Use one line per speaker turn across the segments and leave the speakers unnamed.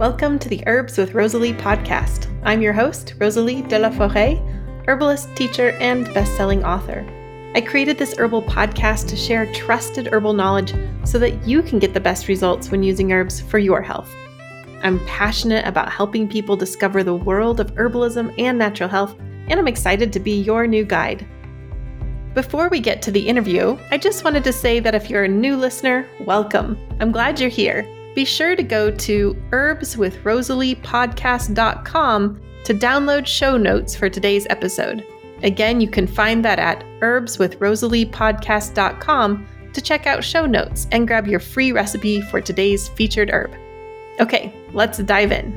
Welcome to the Herbs with Rosalie podcast. I'm your host, Rosalie de la Forêt, herbalist, teacher, and best-selling author. I created this herbal podcast to share trusted herbal knowledge so that you can get the best results when using herbs for your health. I'm passionate about helping people discover the world of herbalism and natural health, and I'm excited to be your new guide. Before we get to the interview, I just wanted to say that if you're a new listener, welcome. I'm glad you're here be sure to go to herbswithrosaliepodcast.com to download show notes for today's episode. Again, you can find that at herbswithrosaliepodcast.com to check out show notes and grab your free recipe for today's featured herb. Okay, let's dive in.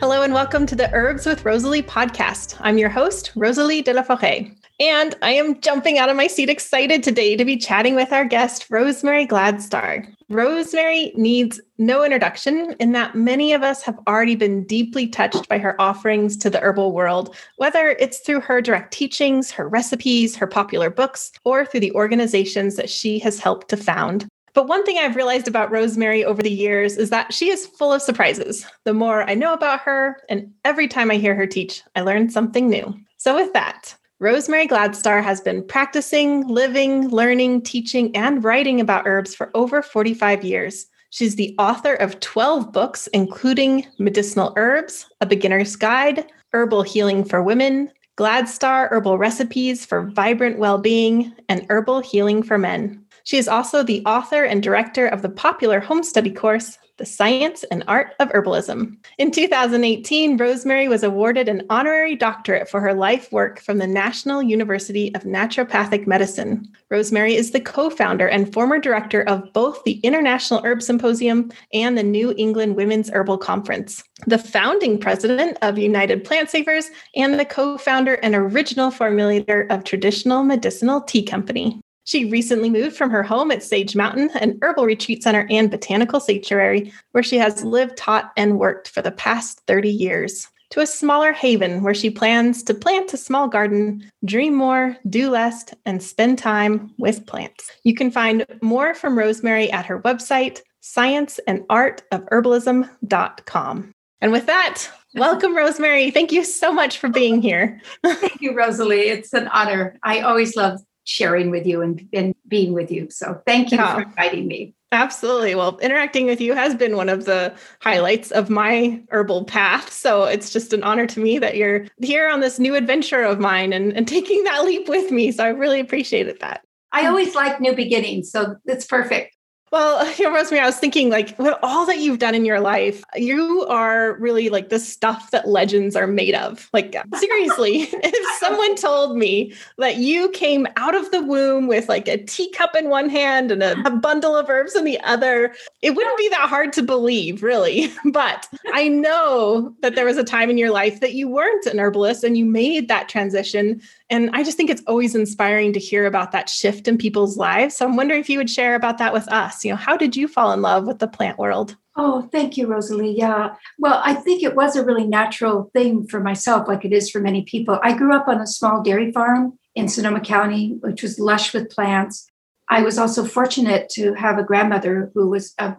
Hello and welcome to the Herbs with Rosalie podcast. I'm your host, Rosalie de la Forêt. And I am jumping out of my seat excited today to be chatting with our guest, Rosemary Gladstar. Rosemary needs no introduction in that many of us have already been deeply touched by her offerings to the herbal world, whether it's through her direct teachings, her recipes, her popular books, or through the organizations that she has helped to found. But one thing I've realized about Rosemary over the years is that she is full of surprises. The more I know about her, and every time I hear her teach, I learn something new. So, with that, Rosemary Gladstar has been practicing, living, learning, teaching, and writing about herbs for over 45 years. She's the author of 12 books, including Medicinal Herbs, A Beginner's Guide, Herbal Healing for Women, Gladstar Herbal Recipes for Vibrant Well-Being, and Herbal Healing for Men. She is also the author and director of the popular home study course, the Science and Art of Herbalism. In 2018, Rosemary was awarded an honorary doctorate for her life work from the National University of Naturopathic Medicine. Rosemary is the co founder and former director of both the International Herb Symposium and the New England Women's Herbal Conference, the founding president of United Plant Savers, and the co founder and original formulator of Traditional Medicinal Tea Company. She recently moved from her home at Sage Mountain, an herbal retreat center and botanical sanctuary, where she has lived, taught, and worked for the past 30 years, to a smaller haven where she plans to plant a small garden, dream more, do less, and spend time with plants. You can find more from Rosemary at her website, scienceandartofherbalism.com. And with that, welcome, Rosemary. Thank you so much for being here.
Thank you, Rosalie. It's an honor. I always love sharing with you and, and being with you. So thank you yeah. for inviting me.
Absolutely. Well, interacting with you has been one of the highlights of my herbal path. So it's just an honor to me that you're here on this new adventure of mine and, and taking that leap with me. So I really appreciated that.
I always like new beginnings. So it's perfect.
Well, you know, Rosemary, I was thinking like with all that you've done in your life, you are really like the stuff that legends are made of. Like seriously, if someone told me that you came out of the womb with like a teacup in one hand and a, a bundle of herbs in the other, it wouldn't be that hard to believe, really. But I know that there was a time in your life that you weren't an herbalist and you made that transition and I just think it's always inspiring to hear about that shift in people's lives. So I'm wondering if you would share about that with us. You know, how did you fall in love with the plant world?
Oh, thank you, Rosalie. Yeah. Well, I think it was a really natural thing for myself, like it is for many people. I grew up on a small dairy farm in Sonoma County, which was lush with plants. I was also fortunate to have a grandmother who was a,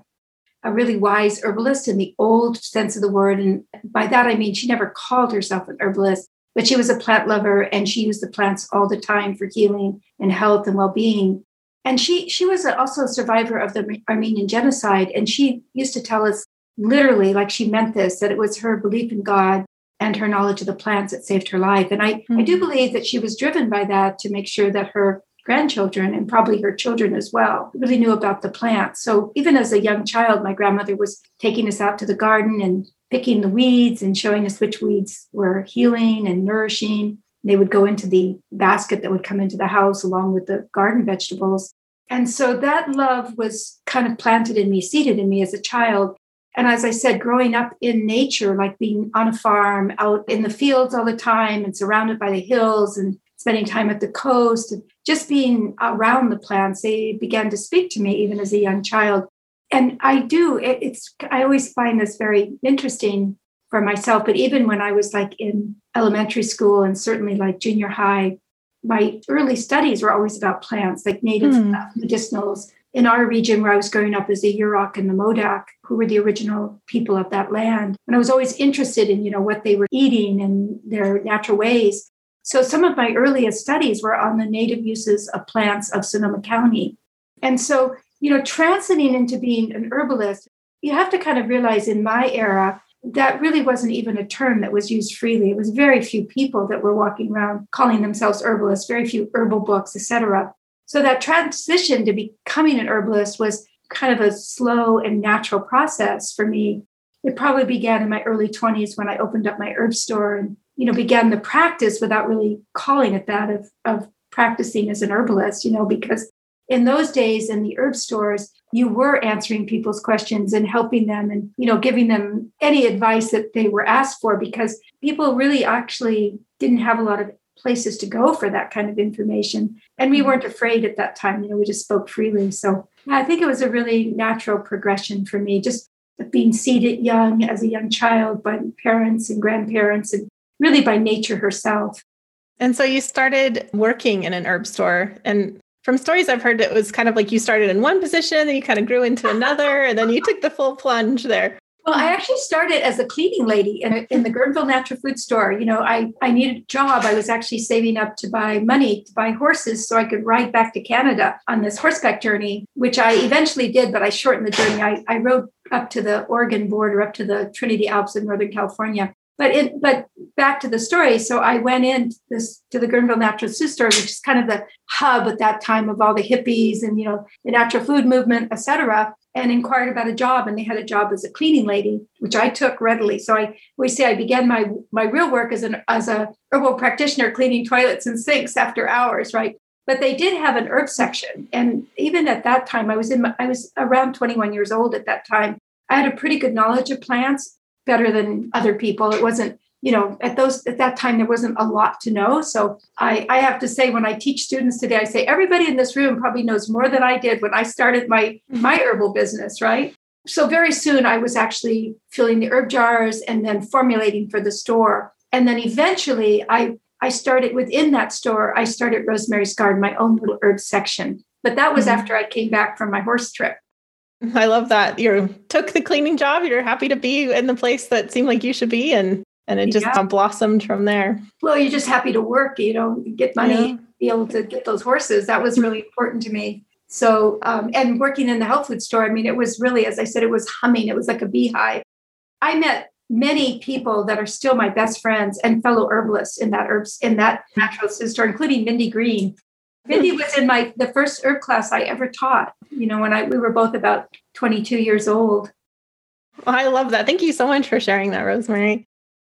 a really wise herbalist in the old sense of the word. And by that, I mean, she never called herself an herbalist, but she was a plant lover and she used the plants all the time for healing and health and well-being. And she she was also a survivor of the armenian genocide and she used to tell us literally like she meant this that it was her belief in god and her knowledge of the plants that saved her life. And i mm-hmm. i do believe that she was driven by that to make sure that her grandchildren and probably her children as well really knew about the plants. So even as a young child my grandmother was taking us out to the garden and picking the weeds and showing us which weeds were healing and nourishing. They would go into the basket that would come into the house along with the garden vegetables. And so that love was kind of planted in me, seated in me as a child. And as I said, growing up in nature, like being on a farm, out in the fields all the time and surrounded by the hills and spending time at the coast and just being around the plants, they began to speak to me even as a young child and I do. It, it's I always find this very interesting for myself. But even when I was like in elementary school and certainly like junior high, my early studies were always about plants, like native mm. medicinals, in our region where I was growing up as the Yurok and the Modoc, who were the original people of that land. And I was always interested in, you know, what they were eating and their natural ways. So some of my earliest studies were on the native uses of plants of Sonoma County. And so, you know, transiting into being an herbalist, you have to kind of realize in my era, that really wasn't even a term that was used freely. It was very few people that were walking around calling themselves herbalists, very few herbal books, etc. So that transition to becoming an herbalist was kind of a slow and natural process for me. It probably began in my early 20s when I opened up my herb store and you know began the practice without really calling it that of, of practicing as an herbalist, you know, because in those days in the herb stores, you were answering people's questions and helping them and you know giving them any advice that they were asked for because people really actually didn't have a lot of places to go for that kind of information. And we mm-hmm. weren't afraid at that time you know we just spoke freely. So i think it was a really natural progression for me just being seated young as a young child by parents and grandparents and really by nature herself.
And so you started working in an herb store and from stories I've heard, it was kind of like you started in one position, and you kind of grew into another, and then you took the full plunge there.
Well, I actually started as a cleaning lady in, in the Guerneville Natural Food Store. You know, I, I needed a job. I was actually saving up to buy money to buy horses so I could ride back to Canada on this horseback journey, which I eventually did, but I shortened the journey. I, I rode up to the Oregon border, up to the Trinity Alps in Northern California but it but back to the story. So i went in this to the guerneville natural food store which is kind of the hub at that time of all the hippies and you know the natural food movement etc and inquired about a job and they had a job as a cleaning lady which i took readily. So i we say i began my my real work as an as a herbal practitioner cleaning toilets and sinks after hours right? But they did have an herb section and even at that time i was in my, i was around 21 years old at that time. I had a pretty good knowledge of plants better than other people. It wasn't, you know, at those at that time there wasn't a lot to know. So I, I have to say when I teach students today, I say everybody in this room probably knows more than I did when I started my mm-hmm. my herbal business, right? So very soon I was actually filling the herb jars and then formulating for the store. And then eventually I I started within that store, I started Rosemary's Garden, my own little herb section. But that was mm-hmm. after I came back from my horse trip.
I love that you took the cleaning job. You're happy to be in the place that seemed like you should be, and and it just yeah. blossomed from there.
Well, you're just happy to work. You know, get money, yeah. be able to get those horses. That was really important to me. So, um, and working in the health food store, I mean, it was really, as I said, it was humming. It was like a beehive. I met many people that are still my best friends and fellow herbalists in that herbs in that natural food store, including Mindy Green, Mindy was in my the first herb class I ever taught. You know, when I we were both about 22 years old.
Well, I love that. Thank you so much for sharing that, Rosemary.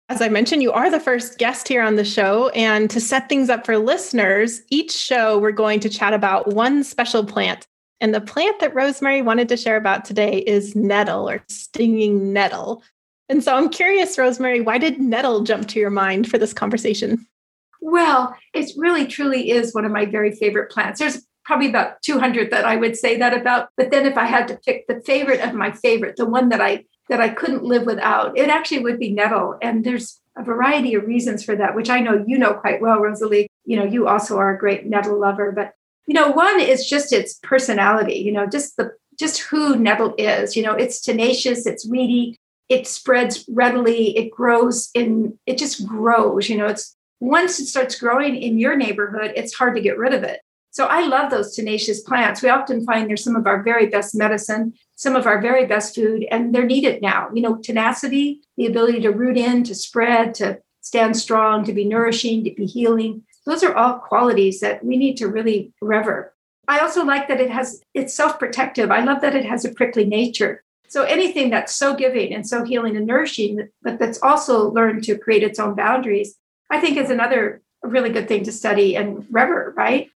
As I mentioned, you are the first guest here on the show. And to set things up for listeners, each show we're going to chat about one special plant. And the plant that Rosemary wanted to share about today is nettle or stinging nettle. And so I'm curious, Rosemary, why did nettle jump to your mind for this conversation?
Well, it really truly is one of my very favorite plants. There's probably about 200 that I would say that about. But then if I had to pick the favorite of my favorite, the one that I that I couldn't live without, it actually would be nettle. And there's a variety of reasons for that, which I know you know quite well, Rosalie. You know, you also are a great nettle lover. But you know, one is just its personality. You know, just the just who nettle is. You know, it's tenacious, it's weedy, it spreads readily, it grows in, it just grows. You know, it's once it starts growing in your neighborhood, it's hard to get rid of it. So I love those tenacious plants. We often find they're some of our very best medicine, some of our very best food, and they're needed now. You know, tenacity, the ability to root in, to spread, to stand strong, to be nourishing, to be healing. Those are all qualities that we need to really rever. I also like that it has it's self-protective. I love that it has a prickly nature. So anything that's so giving and so healing and nourishing, but that's also learned to create its own boundaries I think is another really good thing to study and rever, right?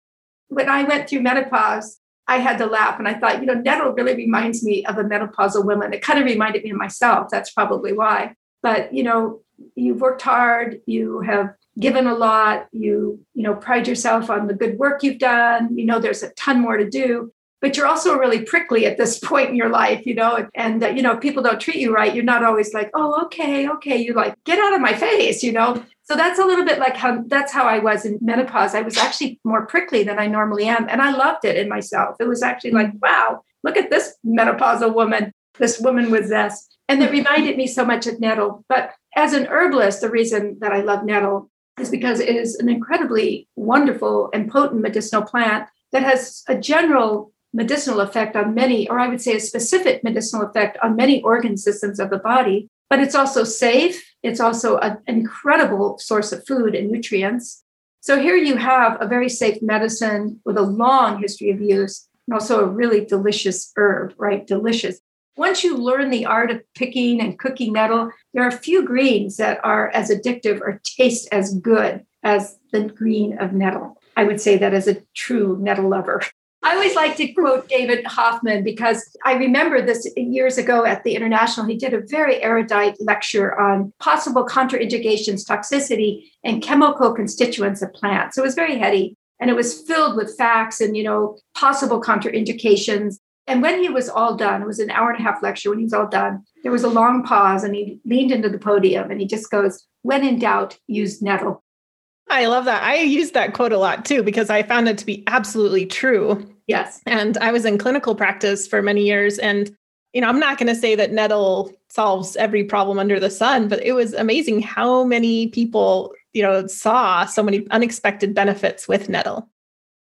When I went through menopause, I had to laugh and I thought, you know, nettle really reminds me of a menopausal woman. It kind of reminded me of myself. That's probably why. But, you know, you've worked hard, you have given a lot, you, you know, pride yourself on the good work you've done. You know, there's a ton more to do. But you're also really prickly at this point in your life, you know, and, uh, you know, people don't treat you right. You're not always like, oh, okay, okay. You're like, get out of my face, you know? So that's a little bit like how that's how I was in menopause. I was actually more prickly than I normally am. And I loved it in myself. It was actually like, wow, look at this menopausal woman, this woman with zest. And it reminded me so much of nettle. But as an herbalist, the reason that I love nettle is because it is an incredibly wonderful and potent medicinal plant that has a general medicinal effect on many, or I would say a specific medicinal effect on many organ systems of the body. But it's also safe. It's also an incredible source of food and nutrients. So here you have a very safe medicine with a long history of use and also a really delicious herb, right? Delicious. Once you learn the art of picking and cooking nettle, there are few greens that are as addictive or taste as good as the green of nettle. I would say that as a true nettle lover. I always like to quote David Hoffmann because I remember this years ago at the International. He did a very erudite lecture on possible contraindications, toxicity, and chemical constituents of plants. So it was very heady and it was filled with facts and, you know, possible contraindications. And when he was all done, it was an hour and a half lecture. When he was all done, there was a long pause and he leaned into the podium and he just goes, When in doubt, use nettle.
I love that. I use that quote a lot too because I found it to be absolutely true.
Yes.
And I was in clinical practice for many years. And, you know, I'm not going to say that nettle solves every problem under the sun, but it was amazing how many people, you know, saw so many unexpected benefits with nettle.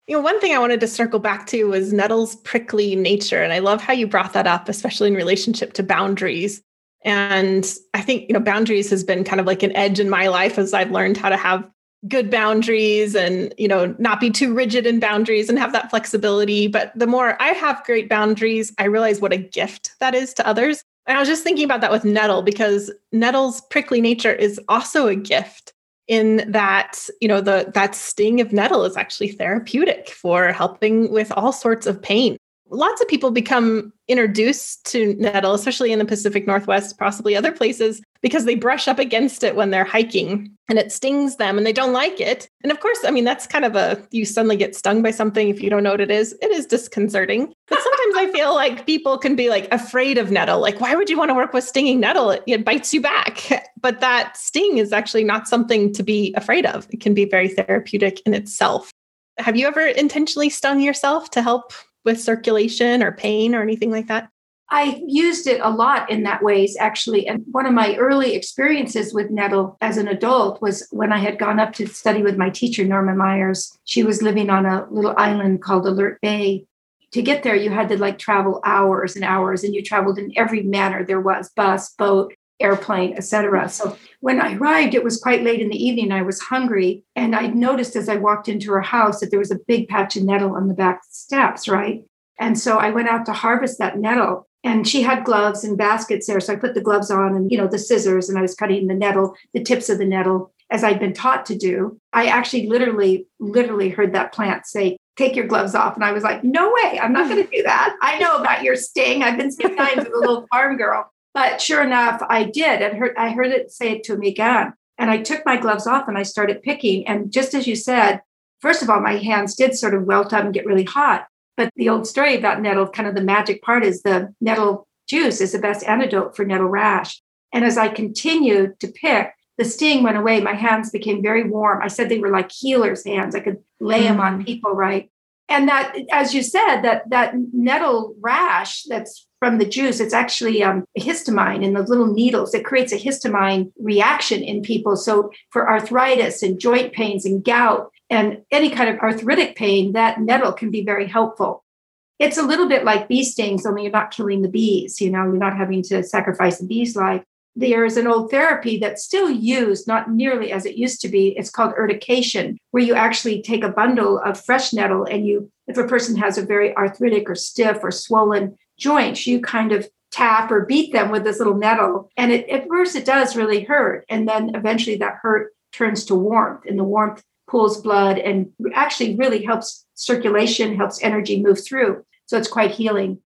You know, one thing I wanted to circle back to was nettle's prickly nature. And I love how you brought that up, especially in relationship to boundaries. And I think, you know, boundaries has been kind of like an edge in my life as I've learned how to have good boundaries and you know not be too rigid in boundaries and have that flexibility. But the more i have great boundaries i realize what a gift that is to others. And i was just thinking about that with nettle because nettle's prickly nature is also a gift in that you know the that sting of nettle is actually therapeutic for helping with all sorts of pain. Lots of people become introduced to nettle, especially in the Pacific Northwest, possibly other places, because they brush up against it when they're hiking and it stings them and they don't like it. And of course, I mean, that's kind of a you suddenly get stung by something if you don't know what it is. It is disconcerting. But sometimes I feel like people can be like afraid of nettle. Like, why would you want to work with stinging nettle? It, it bites you back. But that sting is actually not something to be afraid of. It can be very therapeutic in itself. Have you ever intentionally stung yourself to help with circulation or pain or anything like that?
I used it a lot in that ways, actually. And one of my early experiences with nettle as an adult was when I had gone up to study with my teacher, Norma Myers. She was living on a little island called Alert Bay. To get there, you had to like travel hours and hours, and you traveled in every manner there was bus, boat, airplane, etc. So when I arrived, it was quite late in the evening. I was hungry, and I noticed as I walked into her house that there was a big patch of nettle on the back steps, right? And so I went out to harvest that nettle. And she had gloves and baskets there. So I put the gloves on and, you know, the scissors, and I was cutting the nettle, the tips of the nettle, as I'd been taught to do. I actually literally, literally heard that plant say, take your gloves off. And I was like, no way, I'm not going to do that. I know about your sting. I've been times with a little farm girl. But sure enough, I did. And heard, I heard it say it to me again. And I took my gloves off and I started picking. And just as you said, first of all, my hands did sort of welt up and get really hot. But the old story about nettle, kind of the magic part is the nettle juice is the best antidote for nettle rash. And as I continued to pick, the sting went away. My hands became very warm. I said they were like healer's hands. I could lay them on mm. people, right? And that, as you said, that that nettle rash that's from the juice, it's actually um, a histamine in the little needles. It creates a histamine reaction in people. So for arthritis and joint pains and gout and any kind of arthritic pain, that nettle can be very helpful. It's a little bit like bee stings, only you're not killing the bees. You know, you're not having to sacrifice the bee's life. There is an old therapy that's still used, not nearly as it used to be. It's called urtication, where you actually take a bundle of fresh nettle and you, if a person has a very arthritic or stiff or swollen joints, you kind of tap or beat them with this little nettle. And it, at first, it does really hurt. And then eventually that hurt turns to warmth, and the warmth pulls blood and actually really helps circulation, helps energy move through. So it's quite healing.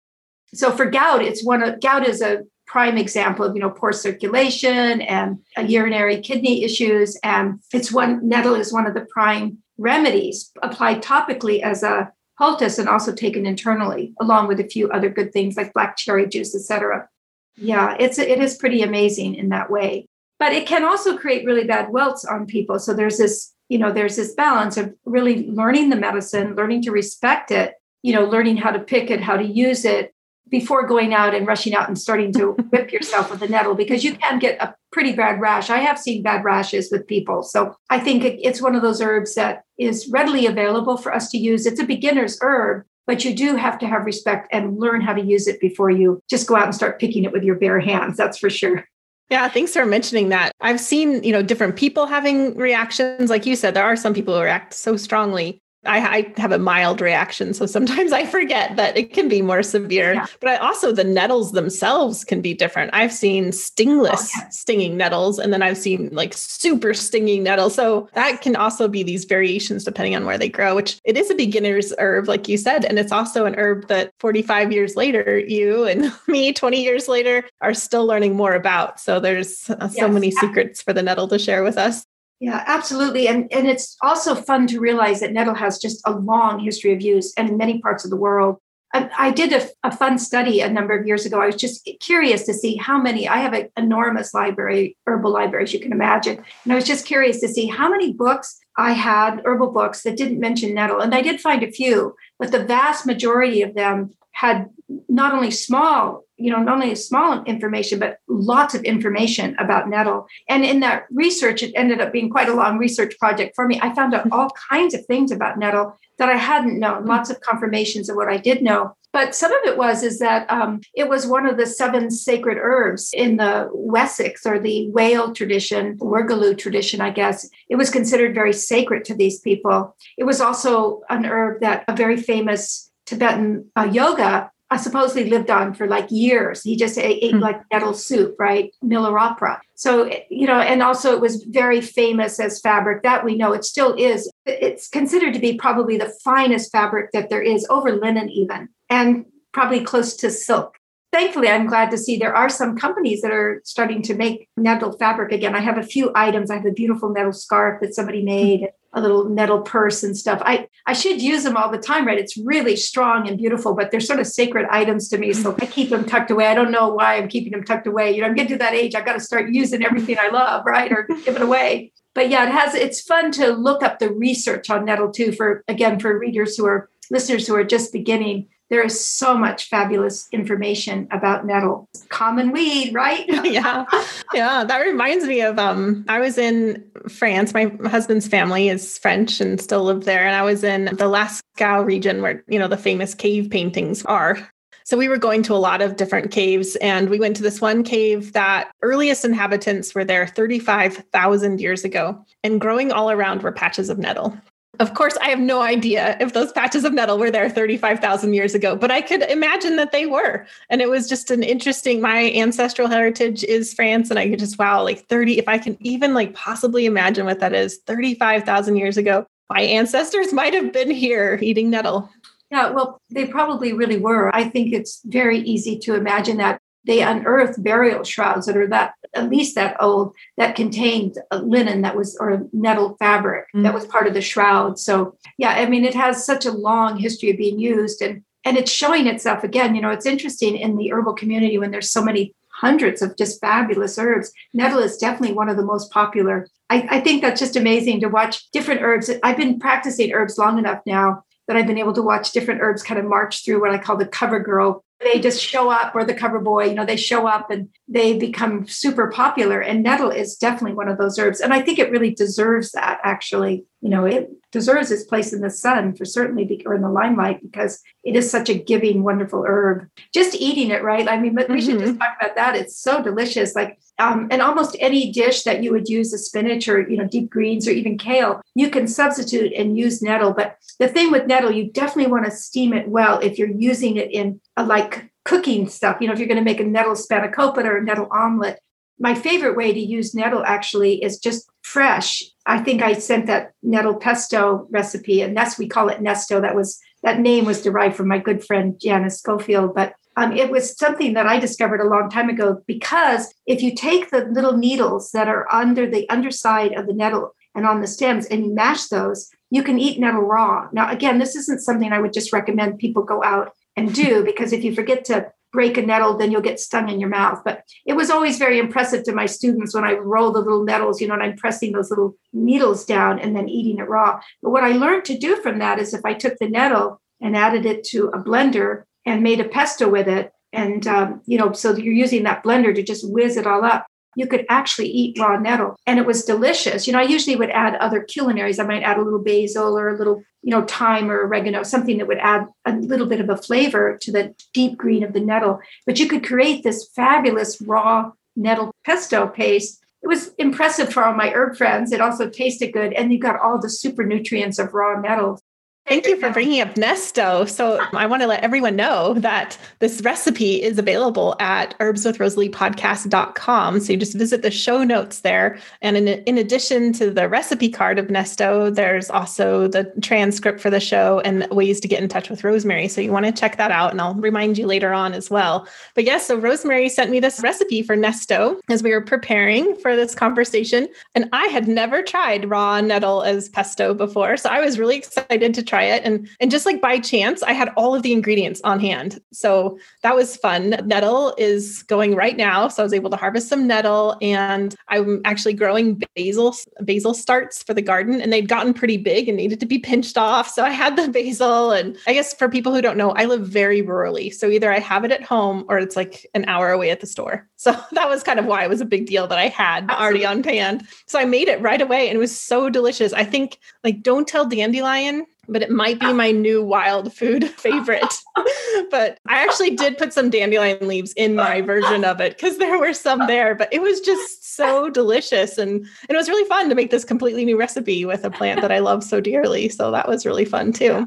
So for gout, it's one of gout is a prime example of you know poor circulation and urinary kidney issues and it's one nettle is one of the prime remedies applied topically as a poultice and also taken internally, along with a few other good things like black cherry juice, etc. Yeah, it's it is pretty amazing in that way. But it can also create really bad welts on people. So there's this, you know, there's this balance of really learning the medicine, learning to respect it, you know, learning how to pick it, how to use it, before going out and rushing out and starting to whip yourself with a nettle because you can get a pretty bad rash. I have seen bad rashes with people. So I think it's one of those herbs that is readily available for us to use. It's a beginner's herb, but you do have to have respect and learn how to use it before you just go out and start picking it with your bare hands. That's for sure.
Yeah, thanks for mentioning that. I've seen, you know, different people having reactions. Like you said, there are some people who react so strongly I, I, have a mild reaction. So sometimes I forget that it can be more severe. Yeah. But I also, the nettles themselves can be different. I've seen stingless oh, yeah. stinging nettles, and then I've seen like super stinging nettles. So that can also be these variations depending on where they grow, which it is a beginner's herb, like you said. And it's also an herb that 45 years later, you and me 20 years later are still learning more about. So there's uh, so yes. many secrets for the nettle to share with us.
Yeah, absolutely. And, and it's also fun to realize that nettle has just a long history of use and in many parts of the world. I, I did a, a, fun study a number of years ago. I was just curious to see how many, I have an enormous library, herbal library, as you can imagine. And I was just curious to see how many books I had, herbal books that didn't mention nettle. And I did find a few, but the vast majority of them had not only small you know, not only small information, but lots of information about nettle. And in that research, it ended up being quite a long research project for me. I found out all kinds of things about nettle that I hadn't known, lots of confirmations of what I did know. But some of it was is that um, it was one of the seven sacred herbs in the Wessex or the Whale tradition, Wergulu tradition, I guess. It was considered very sacred to these people. It was also an herb that a very famous Tibetan uh, yoga I supposedly lived on for like years. He just ate, ate mm. like nettle soup, right? Milarepa. So, you know, and also it was very famous as fabric that we know it still is. It's considered to be probably the finest fabric that there is over linen, even, and probably close to silk. Thankfully, I'm glad to see there are some companies that are starting to make nettle fabric again. I have a few items. I have a beautiful nettle scarf that somebody made a little nettle purse and stuff. I I should use them all the time, right? It's really strong and beautiful, but they're sort of sacred items to me. So I mm-hmm. keep them tucked away. I don't know why I'm keeping them tucked away. You know, I'm getting to that age. I've got to start using everything I love, right? Or give it away. But yeah, it has it's fun to look up the research on nettle too for again for readers who are listeners who are just beginning there is so much fabulous information about nettle common weed right?
Yeah. Yeah that reminds me of um i was in france. My husband's family is french and still live there. And i was in the lascaux region where you know the famous cave paintings are. So we were going to a lot of different caves and we went to this one cave that earliest inhabitants were there 35,000 years ago and growing all around were patches of nettle of course, I have no idea if those patches of nettle were there 35,000 years ago, but I could imagine that they were. And it was just an interesting, my ancestral heritage is France. And I could just, wow, like 30, if I can even like possibly imagine what that is 35,000 years ago, my ancestors might have been here eating nettle.
Yeah, well, they probably really were. I think it's very easy to imagine that they unearthed burial shrouds that are that at least that old that contained linen that was or nettle fabric mm-hmm. that was part of the shroud. So yeah i mean it has such a long history of being used and and it's showing itself again. You know it's interesting in the herbal community when there's so many hundreds of just fabulous herbs. Nettle is definitely one of the most popular. I, I think that's just amazing to watch different herbs. I've been practicing herbs long enough now that I've been able to watch different herbs kind of march through what I call the cover girl they just show up or the cover boy you know they show up and they become super popular. And nettle is definitely one of those herbs. And i think it really deserves that actually you know it deserves its place in the sun for certainly or in the limelight because it is such a giving wonderful herb. Just eating it right? I mean but we mm-hmm. should just mm-hmm. talk about that. It's so delicious. Like um, and almost any dish that you would use a spinach or you know deep greens or even kale you can substitute and use nettle. But the thing with nettle you definitely want to steam it well if you're using it in a, like cooking stuff. You know if you're going to make a nettle spanakopita or a nettle omelet. My favorite way to use nettle actually is just fresh i think i sent that nettle pesto recipe and that's we call it nesto that was that name was derived from my good friend janice schofield but um, it was something that I discovered a long time ago because if you take the little needles that are under the underside of the nettle and on the stems and you mash those, you can eat nettle raw. Now, again, this isn't something I would just recommend people go out and do because if you forget to break a nettle, then you'll get stung in your mouth. But it was always very impressive to my students when I roll the little nettles, you know, and I'm pressing those little needles down and then eating it raw. But what I learned to do from that is if I took the nettle and added it to a blender and made a pesto with it, and um, you know, so you're using that blender to just whiz it all up you could actually eat raw nettle and it was delicious. You know, I usually would add other culinaries. I might add a little basil or a little, you know, thyme or oregano, something that would add a little bit of a flavor to the deep green of the nettle. But you could create this fabulous raw nettle pesto paste. It was impressive for all my herb friends. It also tasted good. And you got all the super nutrients of raw nettle.
Thank you for bringing up Nesto. So I want to let everyone know that this recipe is available at herbswithrosaliepodcast.com. So you just visit the show notes there. And in, in addition to the recipe card of Nesto, there's also the transcript for the show and ways to get in touch with Rosemary. So you want to check that out. And I'll remind you later on as well. But yes, so Rosemary sent me this recipe for Nesto as we were preparing for this conversation. And I had never tried raw nettle as pesto before. So I was really excited to try try it. And and just like by chance, I had all of the ingredients on hand. So that was fun. Nettle is going right now. So I was able to harvest some nettle and I'm actually growing basil basil starts for the garden and they'd gotten pretty big and needed to be pinched off. So I had the basil and I guess for people who don't know, I live very rurally. So either I have it at home or it's like an hour away at the store. So that was kind of why it was a big deal that I had already on hand. So I made it right away and it was so delicious. I think like don't tell dandelion but it might be ah. my new wild food favorite. but I actually did put some dandelion leaves in my version of it because there were some there, but it was just so delicious. And, and it was really fun to make this completely new recipe with a plant that I love so dearly. So that was really fun too.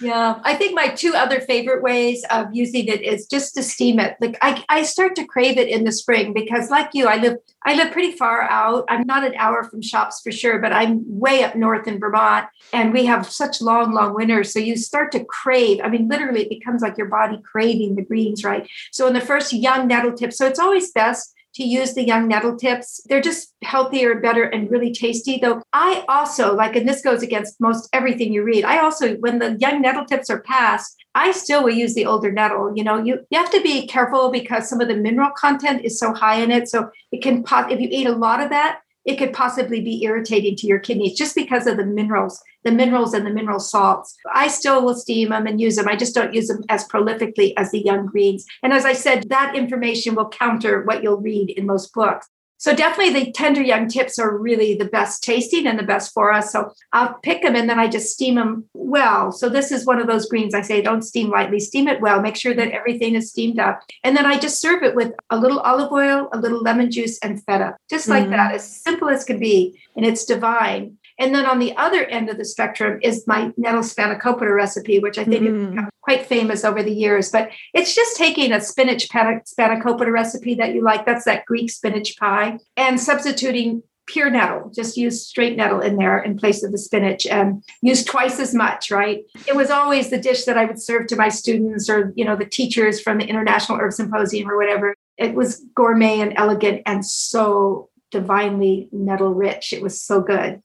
Yeah, I think my two other favorite ways of using it is just to steam it. Like I, I start to crave it in the spring because, like you, I live I live pretty far out. I'm not an hour from shops for sure, but I'm way up north in Vermont, and we have such long, long winters. So you start to crave. I mean, literally, it becomes like your body craving the greens, right? So in the first young nettle tip, so it's always best to use the young nettle tips. They're just healthier, better, and really tasty. Though I also like, and this goes against most everything you read. I also, when the young nettle tips are passed, I still will use the older nettle. You know, you, you have to be careful because some of the mineral content is so high in it. So it can pop, if you eat a lot of that, it could possibly be irritating to your kidneys just because of the minerals, the minerals and the mineral salts. I still will steam them and use them. I just don't use them as prolifically as the young greens. And as I said, that information will counter what you'll read in most books. So definitely the tender young tips are really the best tasting and the best for us. So I'll pick them and then I just steam them well. So this is one of those greens I say don't steam lightly, steam it well. Make sure that everything is steamed up. And then I just serve it with a little olive oil, a little lemon juice and feta. Just like mm-hmm. that, as simple as can be. And it's divine. And then on the other end of the spectrum is my nettle spanakopita recipe, which I think mm. is quite famous over the years. But it's just taking a spinach spanakopita recipe that you like, that's that Greek spinach pie, and substituting pure nettle. Just use straight nettle in there in place of the spinach and use twice as much, right? It was always the dish that I would serve to my students or, you know, the teachers from the International Herb Symposium or whatever. It was gourmet and elegant and so divinely nettle rich. It was so good.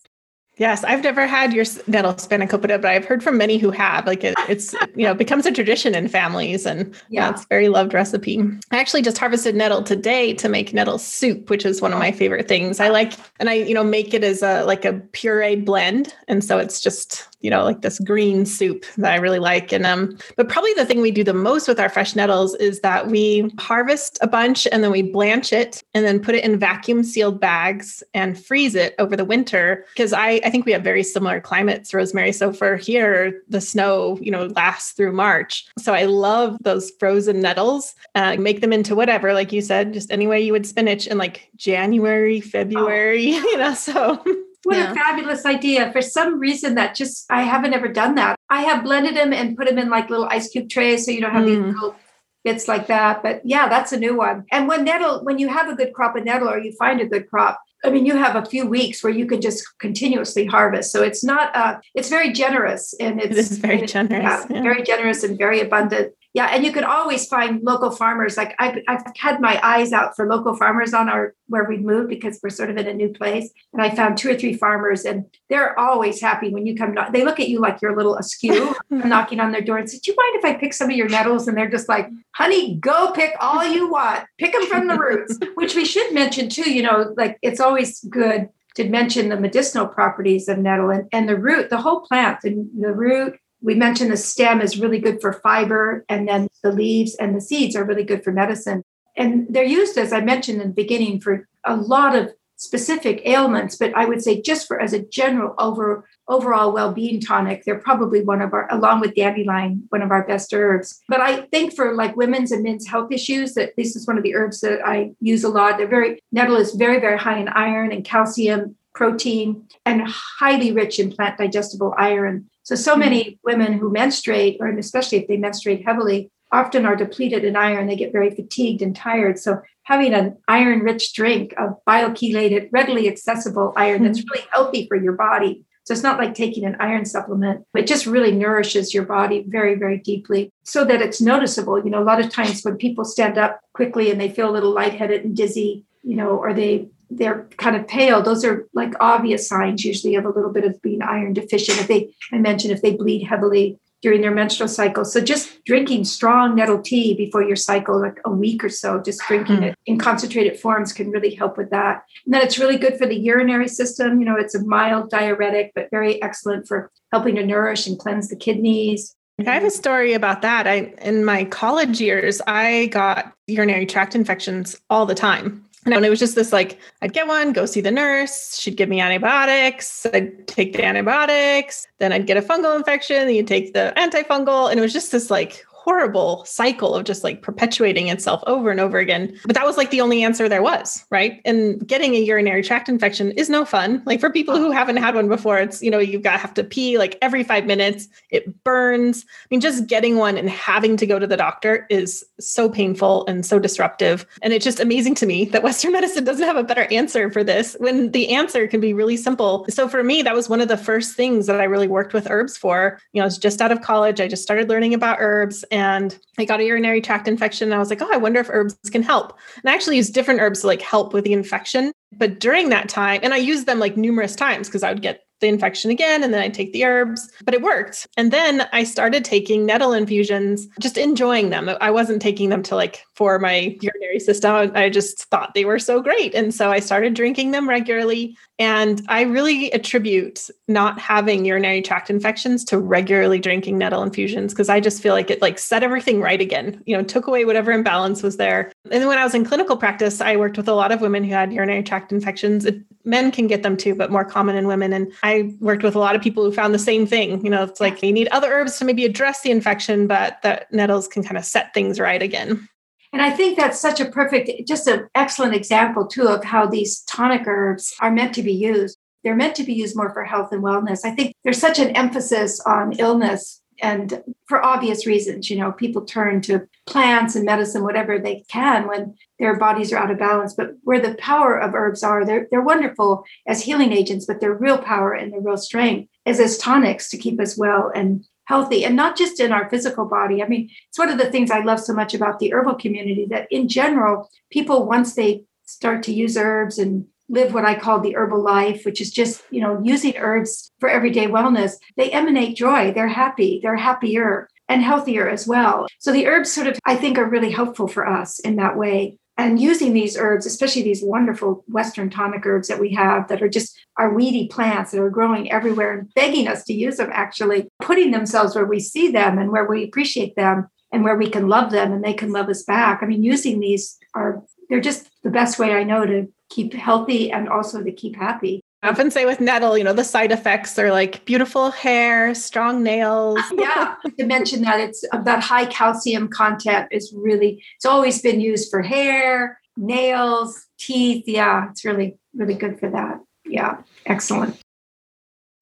Yes, I've never had your nettle spanakopita, but I've heard from many who have. Like it, it's you know becomes a tradition in families, and yeah. yeah, it's very loved recipe. I actually just harvested nettle today to make nettle soup, which is one of my favorite things. I like, and I you know make it as a like a pureed blend, and so it's just you know, like this green soup that I really like. And um, but probably the thing we do the most with our fresh nettles is that we harvest a bunch and then we blanch it and then put it in vacuum sealed bags and freeze it over the winter. Because I, I think we have very similar climates, Rosemary. So for here, the snow, you know, lasts through March. So I love those frozen nettles. Uh, make them into whatever, like you said, just any way you would spinach in like January, February, oh. you know. So
what yeah. a fabulous idea. For some reason, that just, I haven't ever done that. I have blended them and put them in like little ice cube trays so you don't have mm. these little bits like that. But yeah, that's a new one. And when nettle, when you have a good crop of nettle or you find a good crop, I mean, you have a few weeks where you can just continuously harvest. So it's not, uh, it's very generous and it's
it very generous,
yeah, yeah. very generous and very abundant. Yeah, and you can always find local farmers. Like I've, I've had my eyes out for local farmers on our where we moved because we're sort of in a new place. And I found two or three farmers, and they're always happy when you come. They look at you like you're a little askew, knocking on their door and say, "Do you mind if I pick some of your nettles?" And they're just like, "Honey, go pick all you want. Pick them from the roots." Which we should mention too. You know, like it's always good to mention the medicinal properties of nettle and, and the root, the whole plant, and the root we mentioned the stem is really good for fiber, and then the leaves and the seeds are really good for medicine. And they're used, as I mentioned in the beginning, for a lot of specific ailments, but I would say just for as a general over overall well-being tonic, they're probably one of our, along with dandelion, one of our best herbs. But I think for like women's and men's health issues, that this is one of the herbs that I use a lot. They're very nettle is very, very high in iron and calcium, protein, and highly rich in plant digestible iron. So, so hmm. many women who menstruate, or especially if they menstruate heavily, often are depleted in iron. They get very fatigued and tired. So, having an iron rich drink of biochelated, readily accessible iron that's hmm. really healthy for your body. So, it's not like taking an iron supplement, it just really nourishes your body very, very deeply so that it's noticeable. You know, a lot of times when people stand up quickly and they feel a little lightheaded and dizzy, you know, or they they're kind of pale those are like obvious signs usually of a little bit of being iron deficient if they i mentioned if they bleed heavily during their menstrual cycle so just drinking strong nettle tea before your cycle like a week or so just drinking mm. it in concentrated forms can really help with that and then it's really good for the urinary system you know it's a mild diuretic but very excellent for helping to nourish and cleanse the kidneys
I have a story about that. I in my college years, I got urinary tract infections all the time. And it was just this like, I'd get one, go see the nurse. She'd give me antibiotics. I'd take the antibiotics. Then I'd get a fungal infection. Then you'd take the antifungal. And it was just this like horrible cycle of just like perpetuating itself over and over again. But that was like the only answer there was, right? And getting a urinary tract infection is no fun. Like for people who haven't had one before, it's, you know, you've got to have to pee like every five minutes. It burns. I mean, just getting one and having to go to the doctor is so painful and so disruptive. And it's just amazing to me that Western medicine doesn't have a better answer for this when the answer can be really simple. So for me, that was one of the first things that I really worked with herbs for. You know, I was just out of college. I just started learning about herbs and I got a urinary tract infection. And I was like, oh, I wonder if herbs can help. And I actually used different herbs to like help with the infection. But during that time, and I used them like numerous times because I would get the infection again and then I'd take the herbs, but it worked. And then I started taking nettle infusions, just enjoying them. I wasn't taking them to like for my urinary system. I just thought they were so great. And so I started drinking them regularly. And I really attribute not having urinary tract infections to regularly drinking nettle infusions because I just feel like it like set everything right again, you know, took away whatever imbalance was there. And then when I was in clinical practice, I worked with a lot of women who had urinary tract infections. It, men can get them too, but more common in women. And I worked with a lot of people who found the same thing. You know, it's like you need other herbs to maybe address the infection, but that nettles can kind of set things right again.
And I think that's such a perfect, just an excellent example, too, of how these tonic herbs are meant to be used. They're meant to be used more for health and wellness. I think there's such an emphasis on illness and for obvious reasons you know people turn to plants and medicine whatever they can when their bodies are out of balance but where the power of herbs are they're, they're wonderful as healing agents but their real power and their real strength is as tonics to keep us well and healthy and not just in our physical body. I mean, it's one of the things I love so much about the herbal community that in general, people, once they start to use herbs and live what I call the herbal life, which is just, you know, using herbs for everyday wellness, they emanate joy. They're happy, they're happier and healthier as well. So the herbs sort of, I think, are really helpful for us in that way and using these herbs, especially these wonderful Western tonic herbs that we have that are just our weedy plants that are growing everywhere and begging us to use them, actually putting themselves where we see them and where we appreciate them and where we can love them and they can love us back. I mean, using these are, they're just the best way I know to keep healthy and also to keep happy.
I often say with nettle, you know, the side effects are like beautiful hair, strong nails.
yeah, to mention that it's uh, that high calcium content is really, it's always been used for hair, nails, teeth. Yeah, it's really, really good for that. Yeah, excellent.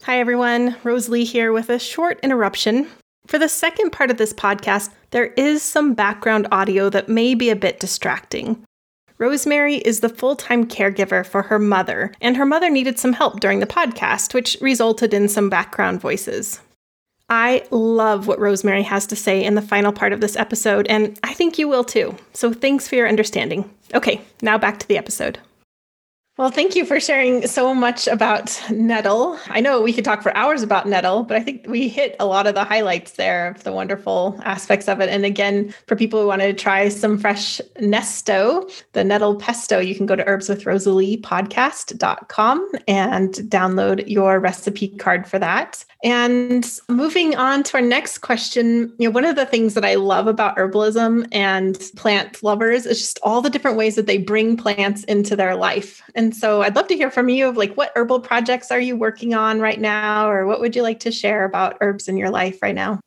Hi, everyone. Rosalie here with a short interruption. For the second part of this podcast, there is some background audio that may be a bit distracting. Rosemary is the full time caregiver for her mother, and her mother needed some help during the podcast, which resulted in some background voices. I love what Rosemary has to say in the final part of this episode, and I think you will too. So thanks for your understanding. Okay, now back to the episode. Well, thank you for sharing so much about nettle. I know we could talk for hours about nettle, but I think we hit a lot of the highlights there of the wonderful aspects of it. And again, for people who want to try some fresh nesto, the nettle pesto, you can go to herbswithrosaliepodcast.com and download your recipe card for that. And moving on to our next question, you know, one of the things that I love about herbalism and plant lovers is just all the different ways that they bring plants into their life. And so I'd love to hear from you of like what herbal projects are you working on right now or what would you like to share about herbs in your life right now?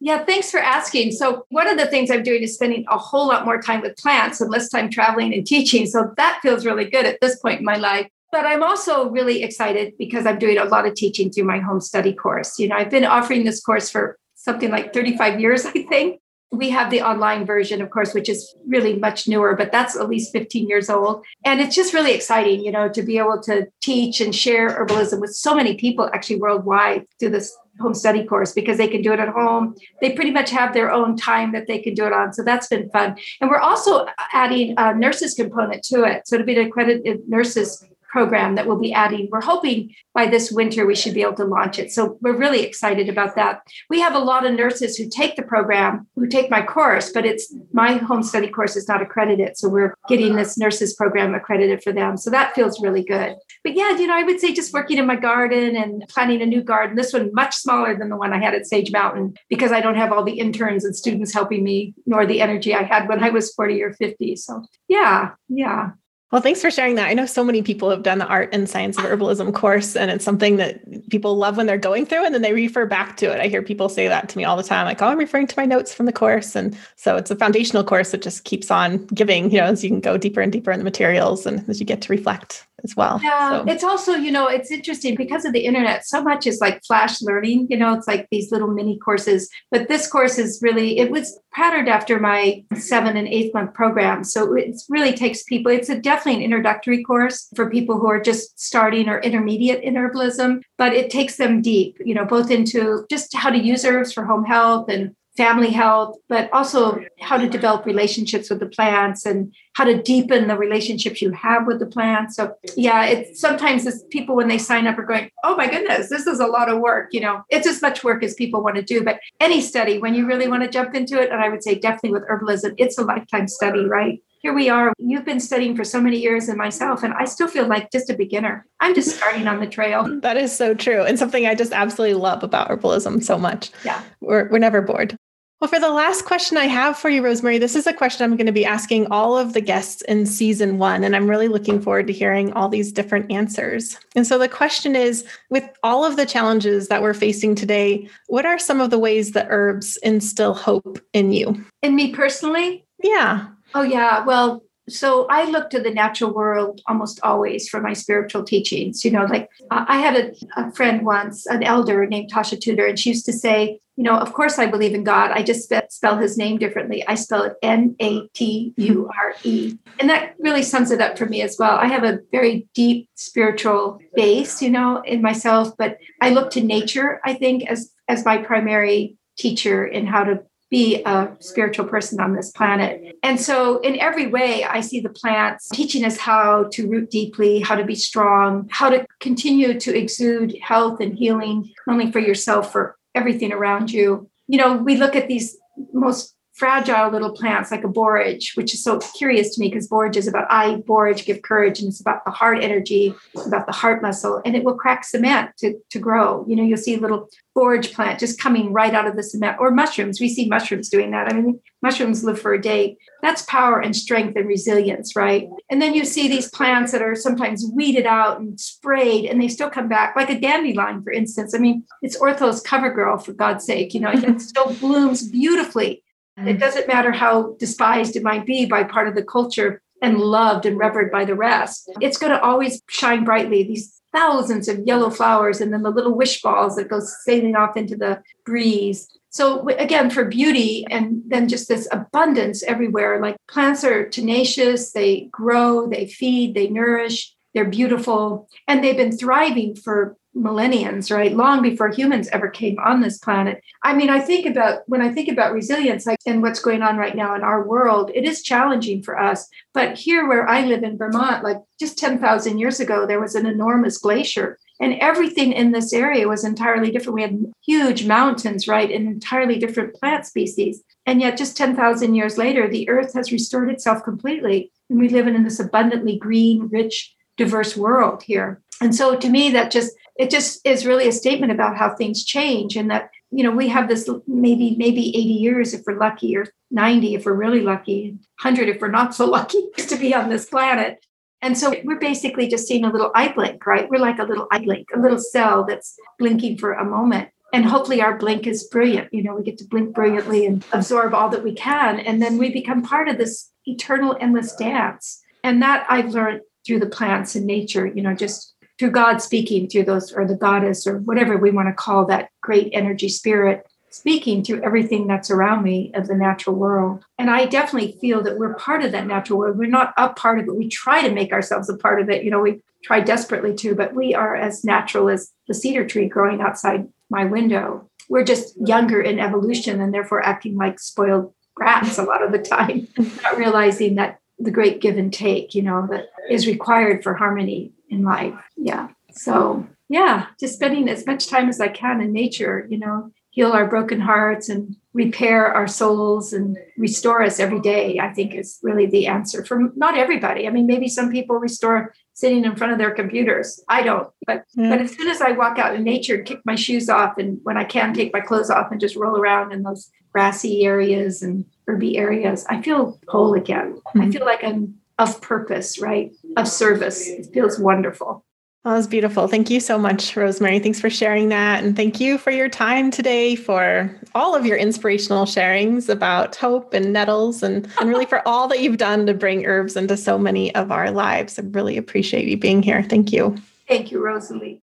Yeah, thanks for asking. So, one of the things I'm doing is spending a whole lot more time with plants and less time traveling and teaching. So, that feels really good at this point in my life. But I'm also really excited because I'm doing a lot of teaching through my home study course. You know, I've been offering this course for something like 35 years, I think. We have the online version, of course, which is really much newer, but that's at least 15 years old. And it's just really exciting, you know, to be able to teach and share herbalism with so many people actually worldwide through this home study course because they can do it at home. They pretty much have their own time that they can do it on. So that's been fun. And we're also adding a nurses component to it. So to be an accredited nurses program that we'll be adding. We're hoping by this winter we should be able to launch it. So we're really excited about that. We have a lot of nurses who take the program, who take my course, but it's my home study course is not accredited. So we're getting this nurses program accredited for them. So that feels really good. But yeah, you know, I would say just working in my garden and planting a new garden. This one much smaller than the one I had at Sage Mountain because I don't have all the interns and students helping me, nor the energy I had when I was 40 or 50. So yeah, yeah.
Well, thanks for sharing that. I know so many people have done the art and science of herbalism course, and it's something that people love when they're going through and then they refer back to it. I hear people say that to me all the time, like, oh, I'm referring to my notes from the course. And so it's a foundational course that just keeps on giving, you know, as you can go deeper and deeper in the materials and as you get to reflect as well.
Yeah, so. it's also, you know, it's interesting because of the internet, so much is like flash learning, you know, it's like these little mini courses. But this course is really, it was patterned after my seven and eighth month program. So it really takes people, it's a definitely an introductory course for people who are just starting or intermediate in herbalism, but it takes them deep, you know, both into just how to use herbs for home health and family health, but also how to develop relationships with the plants and how to deepen the relationships you have with the plants. So yeah, it's sometimes it's people when they sign up are going, oh my goodness, this is a lot of work. You know, it's as much work as people want to do. But any study, when you really want to jump into it, and I would say definitely with herbalism, it's a lifetime study, right? here we are. You've been studying for so many years and myself, and I still feel like just a beginner. I'm just starting on the trail.
That is so true. And something I just absolutely love about herbalism so much.
Yeah.
We're, we're never bored. Well, for the last question I have for you, Rosemary, this is a question I'm going to be asking all of the guests in season one, and I'm really looking forward to hearing all these different answers. And so the question is with all of the challenges that we're facing today, what are some of the ways that herbs instill hope in you?
In me personally?
Yeah.
Oh, yeah. Well, so I look to the natural world almost always for my spiritual teachings. You know, like uh, I had a, a, friend once, an elder named Tasha Tudor, and she used to say, you know, of course I believe in God. I just spell his name differently. I spell it N A T U R E. And that really sums it up for me as well. I have a very deep spiritual base, you know, in myself, but I look to nature, I think, as as my primary teacher in how to be a spiritual person on this planet. And so, in every way, I see the plants teaching us how to root deeply, how to be strong, how to continue to exude health and healing, not only for yourself, for everything around you. You know, we look at these most fragile little plants like a borage, which is so curious to me because borage is about I, borage, give courage, and it's about the heart energy, about the heart muscle, and it will crack cement to, to grow. You know, you'll see a little borage plant just coming right out of the cement, or mushrooms. We see mushrooms doing that. I mean, mushrooms live for a day. That's power and strength and resilience, right? And then you see these plants that are sometimes weeded out and sprayed, and they still come back, like a dandelion, for instance. I mean, it's Ortho's cover girl, for God's sake. You know, it still blooms beautifully it mm. doesn't matter how despised it might be by part of the culture and loved and revered by the rest. It's going to always shine brightly. These thousands of yellow flowers and then the little wish balls that go sailing off into the breeze. So again, for beauty and then just this abundance everywhere. Like plants are tenacious, they grow, they feed, they nourish, they're beautiful, and they've been thriving for millenniums, right? Long before humans ever came on this planet. I mean, I think about when I think about resilience like, and what's going on right now in our world, it is challenging for us. But here where I live in Vermont, like just 10,000 years ago, there was an enormous glacier. And everything in this area was entirely different. We had huge mountains, right? And entirely different plant species. And yet, just 10,000 years later, the earth has restored itself completely. And we live in this abundantly green, rich, diverse world here. And so to me, that just it just is really a statement about how things change and that you know we have this maybe maybe 80 years if we're lucky or 90 if we're really lucky 100 if we're not so lucky to be on this planet. And so we're basically just seeing a little eye blink right? We're like a little eye blink a little cell that's blinking for a moment. And hopefully our blink is brilliant you know we get to blink brilliantly and absorb all that we can. And then we become part of this eternal endless dance. And that i've learned through the plants and nature you know just through God speaking through those, or the goddess, or whatever we want to call that great energy spirit speaking through everything that's around me of the natural world. And I definitely feel that we're part of that natural world. We're not a part of it. We try to make ourselves a part of it. You know, we try desperately to, but we are as natural as the cedar tree growing outside my window. We're just younger in evolution and therefore acting like spoiled brats a lot of the time, not realizing that the great give and take, you know, that is required for harmony in life. Yeah. So, yeah, just spending as much time as I can in nature, you know, heal our broken hearts and repair our souls and restore us every day, I think is really the answer for not everybody. I mean, maybe some people restore sitting in front of their computers. I don't. But yeah. but as soon as I walk out in nature, and kick my shoes off and when I can take my clothes off and just roll around in those grassy areas and herby areas, I feel whole again. Mm-hmm. I feel like I'm of purpose, right? Of service. It feels wonderful.
That was beautiful. Thank you so much, Rosemary. Thanks for sharing that. And thank you for your time today, for all of your inspirational sharings about hope and nettles, and, and really for all that you've done to bring herbs into so many of our lives. I really appreciate you being here. Thank you.
Thank you, Rosalie.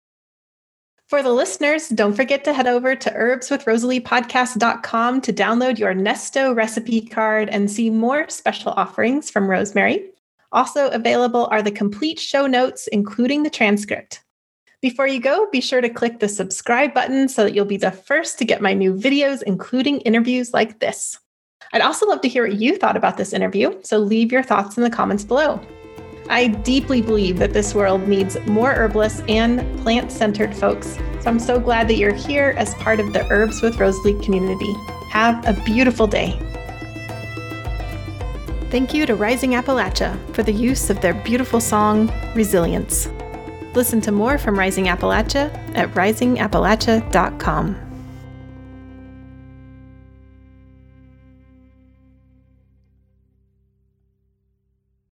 For the listeners, don't forget to head over to herbswithrosaliepodcast.com to download your Nesto recipe card and see more special offerings from Rosemary. Also available are the complete show notes, including the transcript. Before you go, be sure to click the subscribe button so that you'll be the first to get my new videos, including interviews like this. I'd also love to hear what you thought about this interview, so leave your thoughts in the comments below. I deeply believe that this world needs more herbalist and plant centered folks, so I'm so glad that you're here as part of the Herbs with Rosalie community. Have a beautiful day. Thank you to Rising Appalachia for the use of their beautiful song, Resilience. Listen to more from Rising Appalachia at risingappalachia.com.